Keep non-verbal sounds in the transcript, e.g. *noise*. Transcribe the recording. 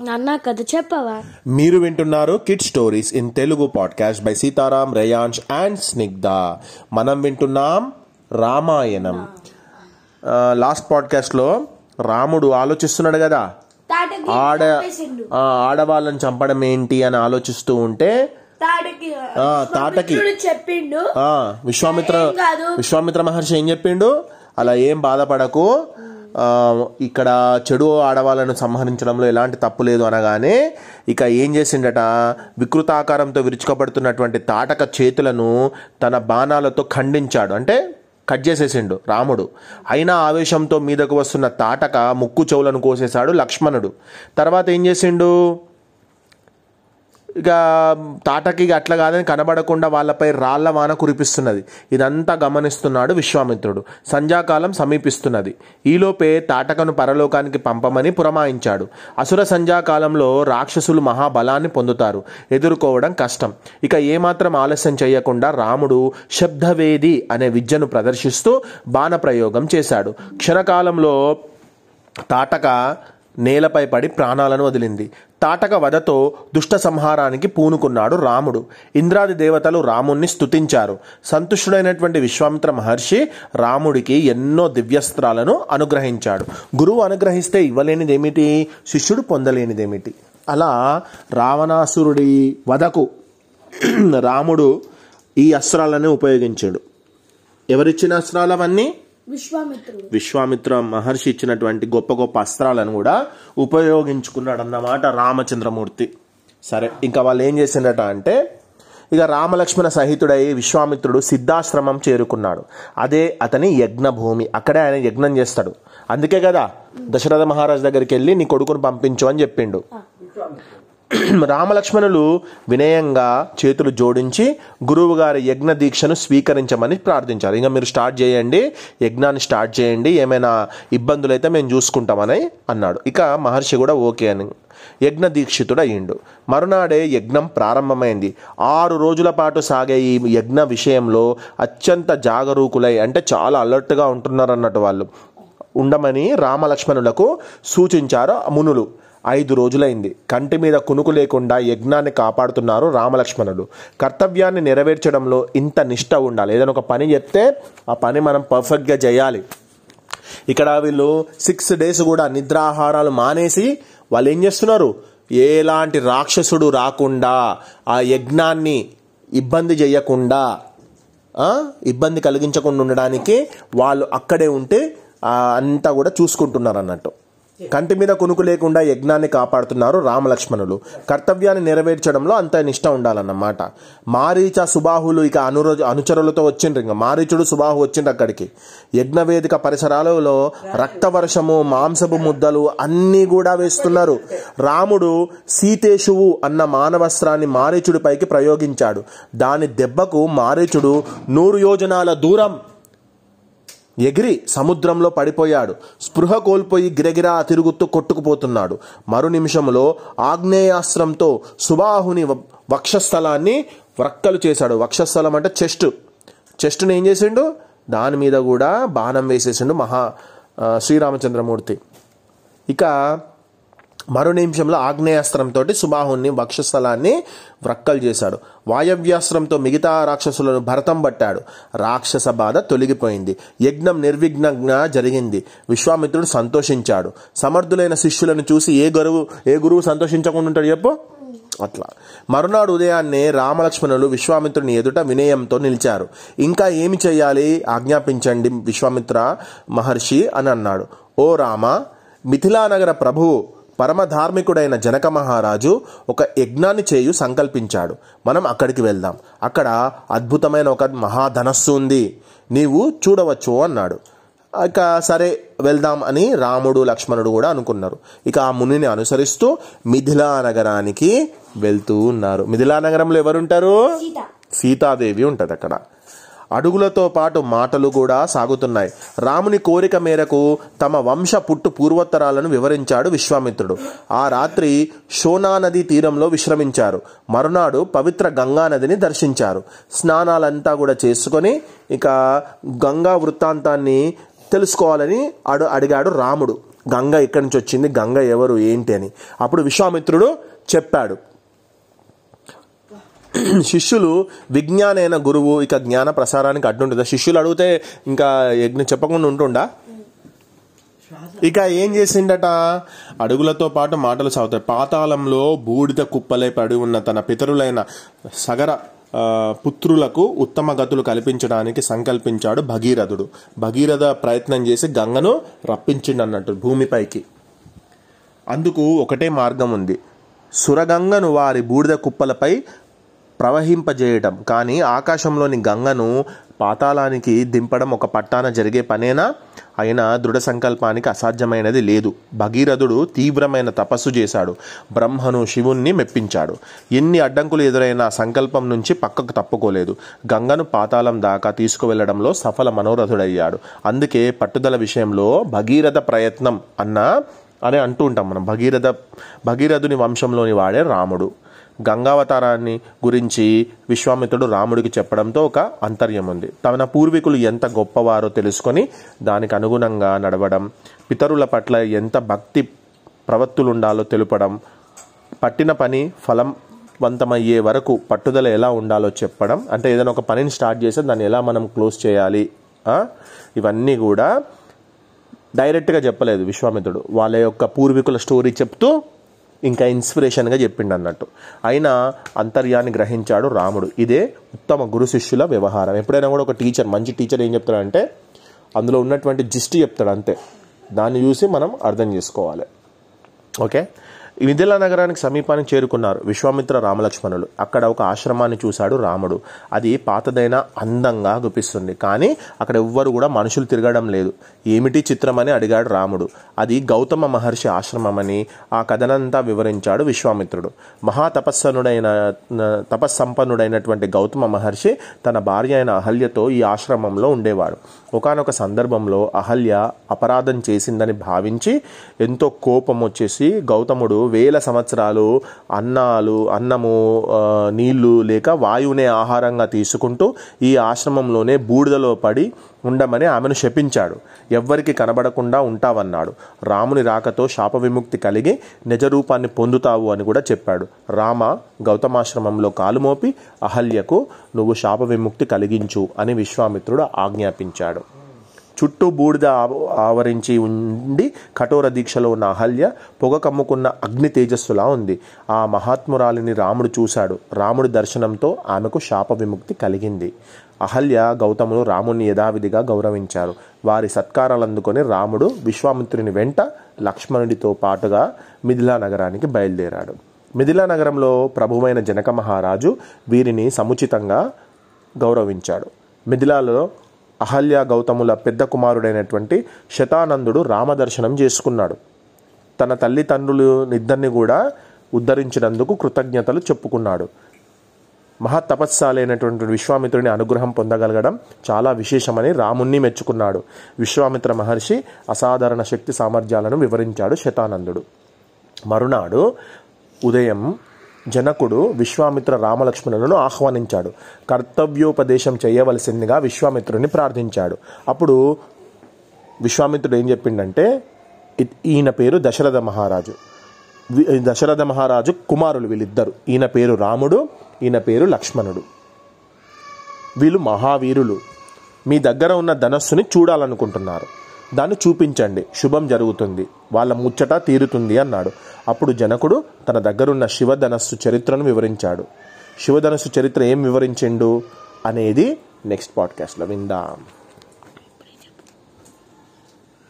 నాన్న కథ చెప్పవా? మీరు వింటున్నారు kid stories in Telugu podcast by Sitaram Reyansh and Snigdha మనం వింటున్నాం రామాయణం. లాస్ట్ పాడ్కాస్ట్లో రాముడు ఆలోచిస్తున్నాడు కదా. ఆడ ఆడవాళ్ళని చంపడం ఏంటి అని ఆలోచిస్తూ ఉంటే తాటకి చెప్పిండు. విశ్వామిత్ర. విశ్వామిత్ర మహర్షి ఏం చెప్పిండు? అలా ఏం బాధపడకు. ఇక్కడ చెడు ఆడవాళ్ళను సంహరించడంలో ఎలాంటి తప్పు లేదు అనగానే ఇక ఏం చేసిండట? వికృతాకారంతో విరుచుకపడుతున్నటువంటి తాటక చేతులను తన బాణాలతో ఖండించాడు. అంటే కట్ చేసేసిండు రాముడు. అయినా ఆవేశంతో మీదకు వస్తున్న తాటక ముక్కు చెవులను కోసేశాడు లక్ష్మణుడు. తర్వాత ఏం చేసిండు? ఇక తాటకి ఇక అట్లా కాదని కనబడకుండా వాళ్ళపై రాళ్ళ వాన కురిపిస్తున్నది. ఇదంతా గమనిస్తున్నాడు విశ్వామిత్రుడు. సంధ్యాకాలం సమీపిస్తున్నది. ఈలోపే తాటకను పరలోకానికి పంపమని పురమాయించాడు. అసుర సంధ్యాకాలంలో రాక్షసులు మహాబలాన్ని పొందుతారు. ఎదుర్కోవడం కష్టం. ఇక ఏమాత్రం ఆలస్యం చేయకుండా రాముడు శబ్దవేది అనే విద్యను ప్రదర్శిస్తూ బాణప్రయోగం చేశాడు. క్షణకాలంలో తాటక నేలపై పడి ప్రాణాలను వదిలింది. తాటక వధతో దుష్ట సంహారానికి పూనుకున్నాడు రాముడు. ఇంద్రాది దేవతలు రాముణ్ణి స్తుతించారు. సంతుష్టుడైనటువంటి విశ్వామిత్ర మహర్షి రాముడికి ఎన్నో దివ్యస్త్రాలను అనుగ్రహించాడు. గురువు అనుగ్రహిస్తే ఇవ్వలేనిదేమిటి? శిష్యుడు పొందలేనిదేమిటి? అలా రావణాసురుడి వధకు రాముడు ఈ అస్త్రాలను ఉపయోగించాడు. ఎవరిచ్చిన అస్త్రాలు అవన్నీ? విశ్వామిత్రుడు. విశ్వామిత్ర మహర్షి ఇచ్చినటువంటి గొప్ప గొప్ప అస్త్రాలను కూడా ఉపయోగించుకున్నాడు అన్నమాట రామచంద్రమూర్తి. సరే ఇంకా వాళ్ళు ఏం చేసిండట అంటే ఇక రామలక్ష్మణ సహితుడై విశ్వామిత్రుడు సిద్ధాశ్రమం చేరుకున్నాడు. అదే అతని యజ్ఞభూమి. అక్కడే ఆయన యజ్ఞం చేస్తాడు. అందుకే కదా దశరథ మహారాజ్ దగ్గరికి వెళ్ళి నీ కొడుకును పంపించు అని చెప్పిండు. *clears throat* రామలక్ష్మణులు వినయంగా చేతులు జోడించి గురువుగారి యజ్ఞ దీక్షను స్వీకరించమని ప్రార్థించారు. ఇంకా మీరు స్టార్ట్ చేయండి. యజ్ఞాన్ని స్టార్ట్ చేయండి. ఏమైనా ఇబ్బందులు అయితే మేము చూసుకుంటామని అన్నాడు. ఇక మహర్షి కూడా ఓకే అని యజ్ఞ దీక్షితుడు అయ్యిండు. మరునాడే యజ్ఞం ప్రారంభమైంది. ఆరు రోజుల పాటు సాగే ఈ యజ్ఞ విషయంలో అత్యంత జాగరూకులై అంటే చాలా అలర్ట్గా ఉంటున్నారు అన్నట్టు వాళ్ళు ఉండమని రామలక్ష్మణులకు సూచించారు మునులు. ఐదు రోజులైంది. కంటి మీద కునుకు లేకుండా యజ్ఞాన్ని కాపాడుతున్నారు రామలక్ష్మణులు. కర్తవ్యాన్ని నెరవేర్చడంలో ఇంత నిష్ట ఉండాలి. ఏదైనా ఒక పని చెప్తే ఆ పని మనం పర్ఫెక్ట్గా చేయాలి. ఇక్కడ వీళ్ళు సిక్స్ డేస్ కూడా నిద్రాహారాలు మానేసి వాళ్ళు ఏం చేస్తున్నారు? ఎలాంటి రాక్షసుడు రాకుండా ఆ యజ్ఞాన్ని ఇబ్బంది చేయకుండా ఇబ్బంది కలిగించకుండా ఉండడానికి వాళ్ళు అక్కడే ఉంటే అంతా కూడా చూసుకుంటున్నారు అన్నట్టు. కంటి మీద కునుకు లేకుండా యజ్ఞాన్ని కాపాడుతున్నారు రామలక్ష్మణులు. కర్తవ్యాన్ని నెరవేర్చడంలో అంత నిష్ట ఉండాలన్నమాట. మారీచ సుబాహులు ఇక అనురో అనుచరులతో వచ్చిండ్రు. ఇంకా మారీచుడు సుబాహు వచ్చిండ్రు అక్కడికి. యజ్ఞవేదిక పరిసరాలలో రక్తవర్షము మాంసపు ముద్దలు అన్నీ కూడా వేస్తున్నారు. రాముడు సీతేశువు అన్న మానవస్త్రాన్ని మారీచుడిపైకి ప్రయోగించాడు. దాని దెబ్బకు మారీచుడు నూరు యోజనాల దూరం ఎగిరి సముద్రంలో పడిపోయాడు. స్పృహ కోల్పోయి గిరగిరా తిరుగుతూ కొట్టుకుపోతున్నాడు. మరు నిమిషంలో ఆగ్నేయాస్త్రంతో సుబాహుని వక్షస్థలాన్ని వ్రక్కలు చేశాడు. వక్షస్థలం అంటే చెస్ట్. చెస్ట్ని ఏం చేసిండు? దాని మీద కూడా బాణం వేసేసిండు మహా శ్రీరామచంద్రమూర్తి. ఇక మరో నిమిషంలో ఆగ్నేయాస్త్రంతో సుబాహుని వక్షస్థలాన్ని వ్రక్కలు చేశాడు. వాయవ్యాస్త్రంతో మిగతా రాక్షసులను భరతం పట్టాడు. రాక్షస బాధ తొలగిపోయింది. యజ్ఞం నిర్విఘ్నంగా జరిగింది. విశ్వామిత్రుడు సంతోషించాడు. సమర్థులైన శిష్యులను చూసి ఏ గురువు ఏ గురువు సంతోషించకుండా ఉంటాడు చెప్పు? అట్లా. మరునాడు ఉదయాన్నే రామలక్ష్మణులు విశ్వామిత్రుని ఎదుట వినయంతో నిలిచారు. ఇంకా ఏమి చేయాలి? ఆజ్ఞాపించండి విశ్వామిత్ర మహర్షి అని అన్నాడు. ఓ రామ మిథిలానగర ప్రభువు పరమధార్మికుడైన జనక మహారాజు ఒక యజ్ఞాన్ని చేయు సంకల్పించాడు. మనం అక్కడికి వెళ్దాం. అక్కడ అద్భుతమైన ఒక మహాధనస్సు ఉంది. నీవు చూడవచ్చు అన్నాడు. ఇక సరే వెళ్దాం అని రాముడు లక్ష్మణుడు కూడా అనుకున్నారు. ఇక ఆ మునిని అనుసరిస్తూ మిథిలా నగరానికి వెళ్తూ ఉన్నారు. మిథిలా నగరంలో ఎవరుంటారు? సీత. సీతాదేవి ఉంటుంది అక్కడ అడుగులతో పాటు మాటలు కూడా సాగుతున్నాయి. రాముని కోరిక మేరకు తమ వంశ పుట్టు పూర్వోత్తరాలను వివరించాడు విశ్వామిత్రుడు. ఆ రాత్రి షోనా నది తీరంలో విశ్రమించారు. మరునాడు పవిత్ర గంగా నదిని దర్శించారు. స్నానాలంతా కూడా చేసుకొని ఇక గంగా వృత్తాంతాన్ని తెలుసుకోవాలని అడు అడిగాడు రాముడు. గంగ ఇక్కడి నుంచి వచ్చింది? గంగ ఎవరు? ఏంటి అని. అప్పుడు విశ్వామిత్రుడు చెప్పాడు. శిష్యులు విజ్ఞానైన గురువు ఇక జ్ఞాన ప్రసారానికి అడ్డుంటుందా? శిష్యులు అడిగితే ఇంకా యజ్ఞ చెప్పకుండా ఉంటుండా? ఇక ఏం చేసిండట? అడుగులతో పాటు మాటలు సాగుతాయి. పాతాళంలో బూడిద కుప్పలై పడి ఉన్న తన పితరులైన సగర పుత్రులకు ఉత్తమ గతులు కల్పించడానికి సంకల్పించాడు భగీరథుడు. భగీరథ ప్రయత్నం చేసి గంగను రప్పించిండు అన్నట్టు భూమిపైకి. అందుకు ఒకటే మార్గం ఉంది. సురగంగను వారి బూడిద కుప్పలపై ప్రవహింపజేయటం. కానీ ఆకాశంలోని గంగను పాతాళానికి దింపడం ఒక పట్టాన జరిగే పనేనా? అయినా దృఢ సంకల్పానికి అసాధ్యమైనది లేదు. భగీరథుడు తీవ్రమైన తపస్సు చేశాడు. బ్రహ్మను శివుణ్ణి మెప్పించాడు. ఎన్ని అడ్డంకులు ఎదురైనా సంకల్పం నుంచి పక్కకు తప్పుకోలేదు. గంగను పాతాళం దాకా తీసుకువెళ్ళడంలో సఫల మనోరథుడయ్యాడు. అందుకే పట్టుదల విషయంలో భగీరథ ప్రయత్నం అన్న అని అంటూ ఉంటాం మనం. భగీరథ భగీరథుని వంశంలోని వాడే రాముడు. గంగావతారాన్ని గురించి విశ్వామిత్రుడు రాముడికి చెప్పడంతో ఒక అంతర్యం ఉంది. తన పూర్వీకులు ఎంత గొప్పవారో తెలుసుకొని దానికి అనుగుణంగా నడవడం పితరుల పట్ల ఎంత భక్తి ప్రవత్తులుండాలో తెలుపడం పట్టిన పని ఫలవంతమయ్యే వరకు పట్టుదల ఎలా ఉండాలో చెప్పడం అంటే ఏదైనా ఒక పనిని స్టార్ట్ చేస్తే దాన్ని ఎలా మనం క్లోజ్ చేయాలి ఇవన్నీ కూడా డైరెక్ట్గా చెప్పలేదు విశ్వామిత్రుడు. వాళ్ళ యొక్క పూర్వీకుల స్టోరీ చెప్తూ ఇంకా ఇన్స్పిరేషన్గా చెప్పిండు అన్నట్టు అయినా అంతర్యాన్ని గ్రహించాడు రాముడు. ఇదే ఉత్తమ గురు శిష్యుల వ్యవహారం. ఎప్పుడైనా కూడా ఒక టీచర్ మంచి టీచర్ ఏం చెప్తాడంటే అందులో ఉన్నటువంటి జిస్ట్ చెప్తాడు అంతే. దాన్ని చూసి మనం అర్థం చేసుకోవాలి. ఓకే? మిథిలా నగరానికి సమీపానికి చేరుకున్నారు విశ్వామిత్ర రామలక్ష్మణులు. అక్కడ ఒక ఆశ్రమాన్ని చూశాడు రాముడు. అది పాతదైన అందంగా గుపిస్తుంది కానీ అక్కడ ఎవ్వరు కూడా మనుషులు తిరగడం లేదు. ఏమిటి చిత్రమని అడిగాడు రాముడు. అది గౌతమ మహర్షి ఆశ్రమమని ఆ కథనంతా వివరించాడు విశ్వామిత్రుడు. మహాతపస్సనుడైన తపస్సంపన్నుడైనటువంటి గౌతమ మహర్షి తన భార్య అయిన అహల్యతో ఈ ఆశ్రమంలో ఉండేవాడు. ఒకానొక సందర్భంలో అహల్య అపరాధం చేసిందని భావించి ఎంతో కోపం వచ్చేసి గౌతముడు వేల సంవత్సరాలు అన్నాలు అన్నము నీళ్ళు లేక వాయువునే ఆహారంగా తీసుకుంటూ ఈ ఆశ్రమంలోనే బూడిదలో పడి ఉండమని ఆమెను శపించాడు. ఎవ్వరికి కనబడకుండా ఉంటావన్నాడు. రాముని రాకతో శాప విముక్తి కలిగి నిజ రూపాన్ని పొందుతావు అని కూడా చెప్పాడు. రామ గౌతమాశ్రమంలో కాలు మోపి అహల్యకు నువ్వు శాప విముక్తి కలిగించు అని విశ్వామిత్రుడు ఆజ్ఞాపించాడు. చుట్టూ బూడిద ఆవరించి ఉండి కఠోర దీక్షలో ఉన్న అహల్య పొగ కమ్ముకున్న అగ్ని తేజస్సులా ఉంది. ఆ మహాత్మురాలిని రాముడు చూశాడు. రాముడి దర్శనంతో ఆమెకు శాప విముక్తి కలిగింది. అహల్య గౌతములు రాముని యథావిధిగా గౌరవించారు. వారి సత్కారాలు అందుకొని రాముడు విశ్వామిత్రుని వెంట లక్ష్మణుడితో పాటుగా మిథిలా నగరానికి బయలుదేరాడు. మిథిలా నగరంలో ప్రభువైన జనక మహారాజు వీరిని సముచితంగా గౌరవించాడు. మిథిలాలో అహల్య గౌతముల పెద్ద కుమారుడైనటువంటి శతానందుడు రామదర్శనం చేసుకున్నాడు. తన తల్లిదండ్రులు ఇద్దరిని కూడా ఉద్ధరించినందుకు కృతజ్ఞతలు చెప్పుకున్నాడు. మహాతపస్సాలైనటువంటి విశ్వామిత్రుని అనుగ్రహం పొందగలగడం చాలా విశేషమని రాముణ్ణి మెచ్చుకున్నాడు. విశ్వామిత్ర మహర్షి అసాధారణ శక్తి సామర్థ్యాలను వివరించాడు శతానందుడు. మరునాడు ఉదయం జనకుడు విశ్వామిత్ర రామలక్ష్మణులను ఆహ్వానించాడు. కర్తవ్యోపదేశం చేయవలసిందిగా విశ్వామిత్రుని ప్రార్థించాడు. అప్పుడు విశ్వామిత్రుడు ఏం చెప్పిండంటే ఈయన పేరు దశరథ మహారాజు. దశరథ మహారాజు కుమారులు వీళ్ళిద్దరు. ఈయన పేరు రాముడు ఈయన పేరు లక్ష్మణుడు. వీళ్ళు మహావీరులు. మీ దగ్గర ఉన్న ధనస్సుని చూడాలనుకుంటున్నారు. దాన్ని చూపించండి. శుభం జరుగుతుంది. వాళ్ళ ముచ్చట తీరుతుంది అన్నాడు. అప్పుడు జనకుడు తన దగ్గరున్న శివధనస్సు చరిత్రను వివరించాడు. శివధనస్సు చరిత్ర ఏం వివరించిండు అనేది నెక్స్ట్ పాడ్కాస్ట్లో విందాం.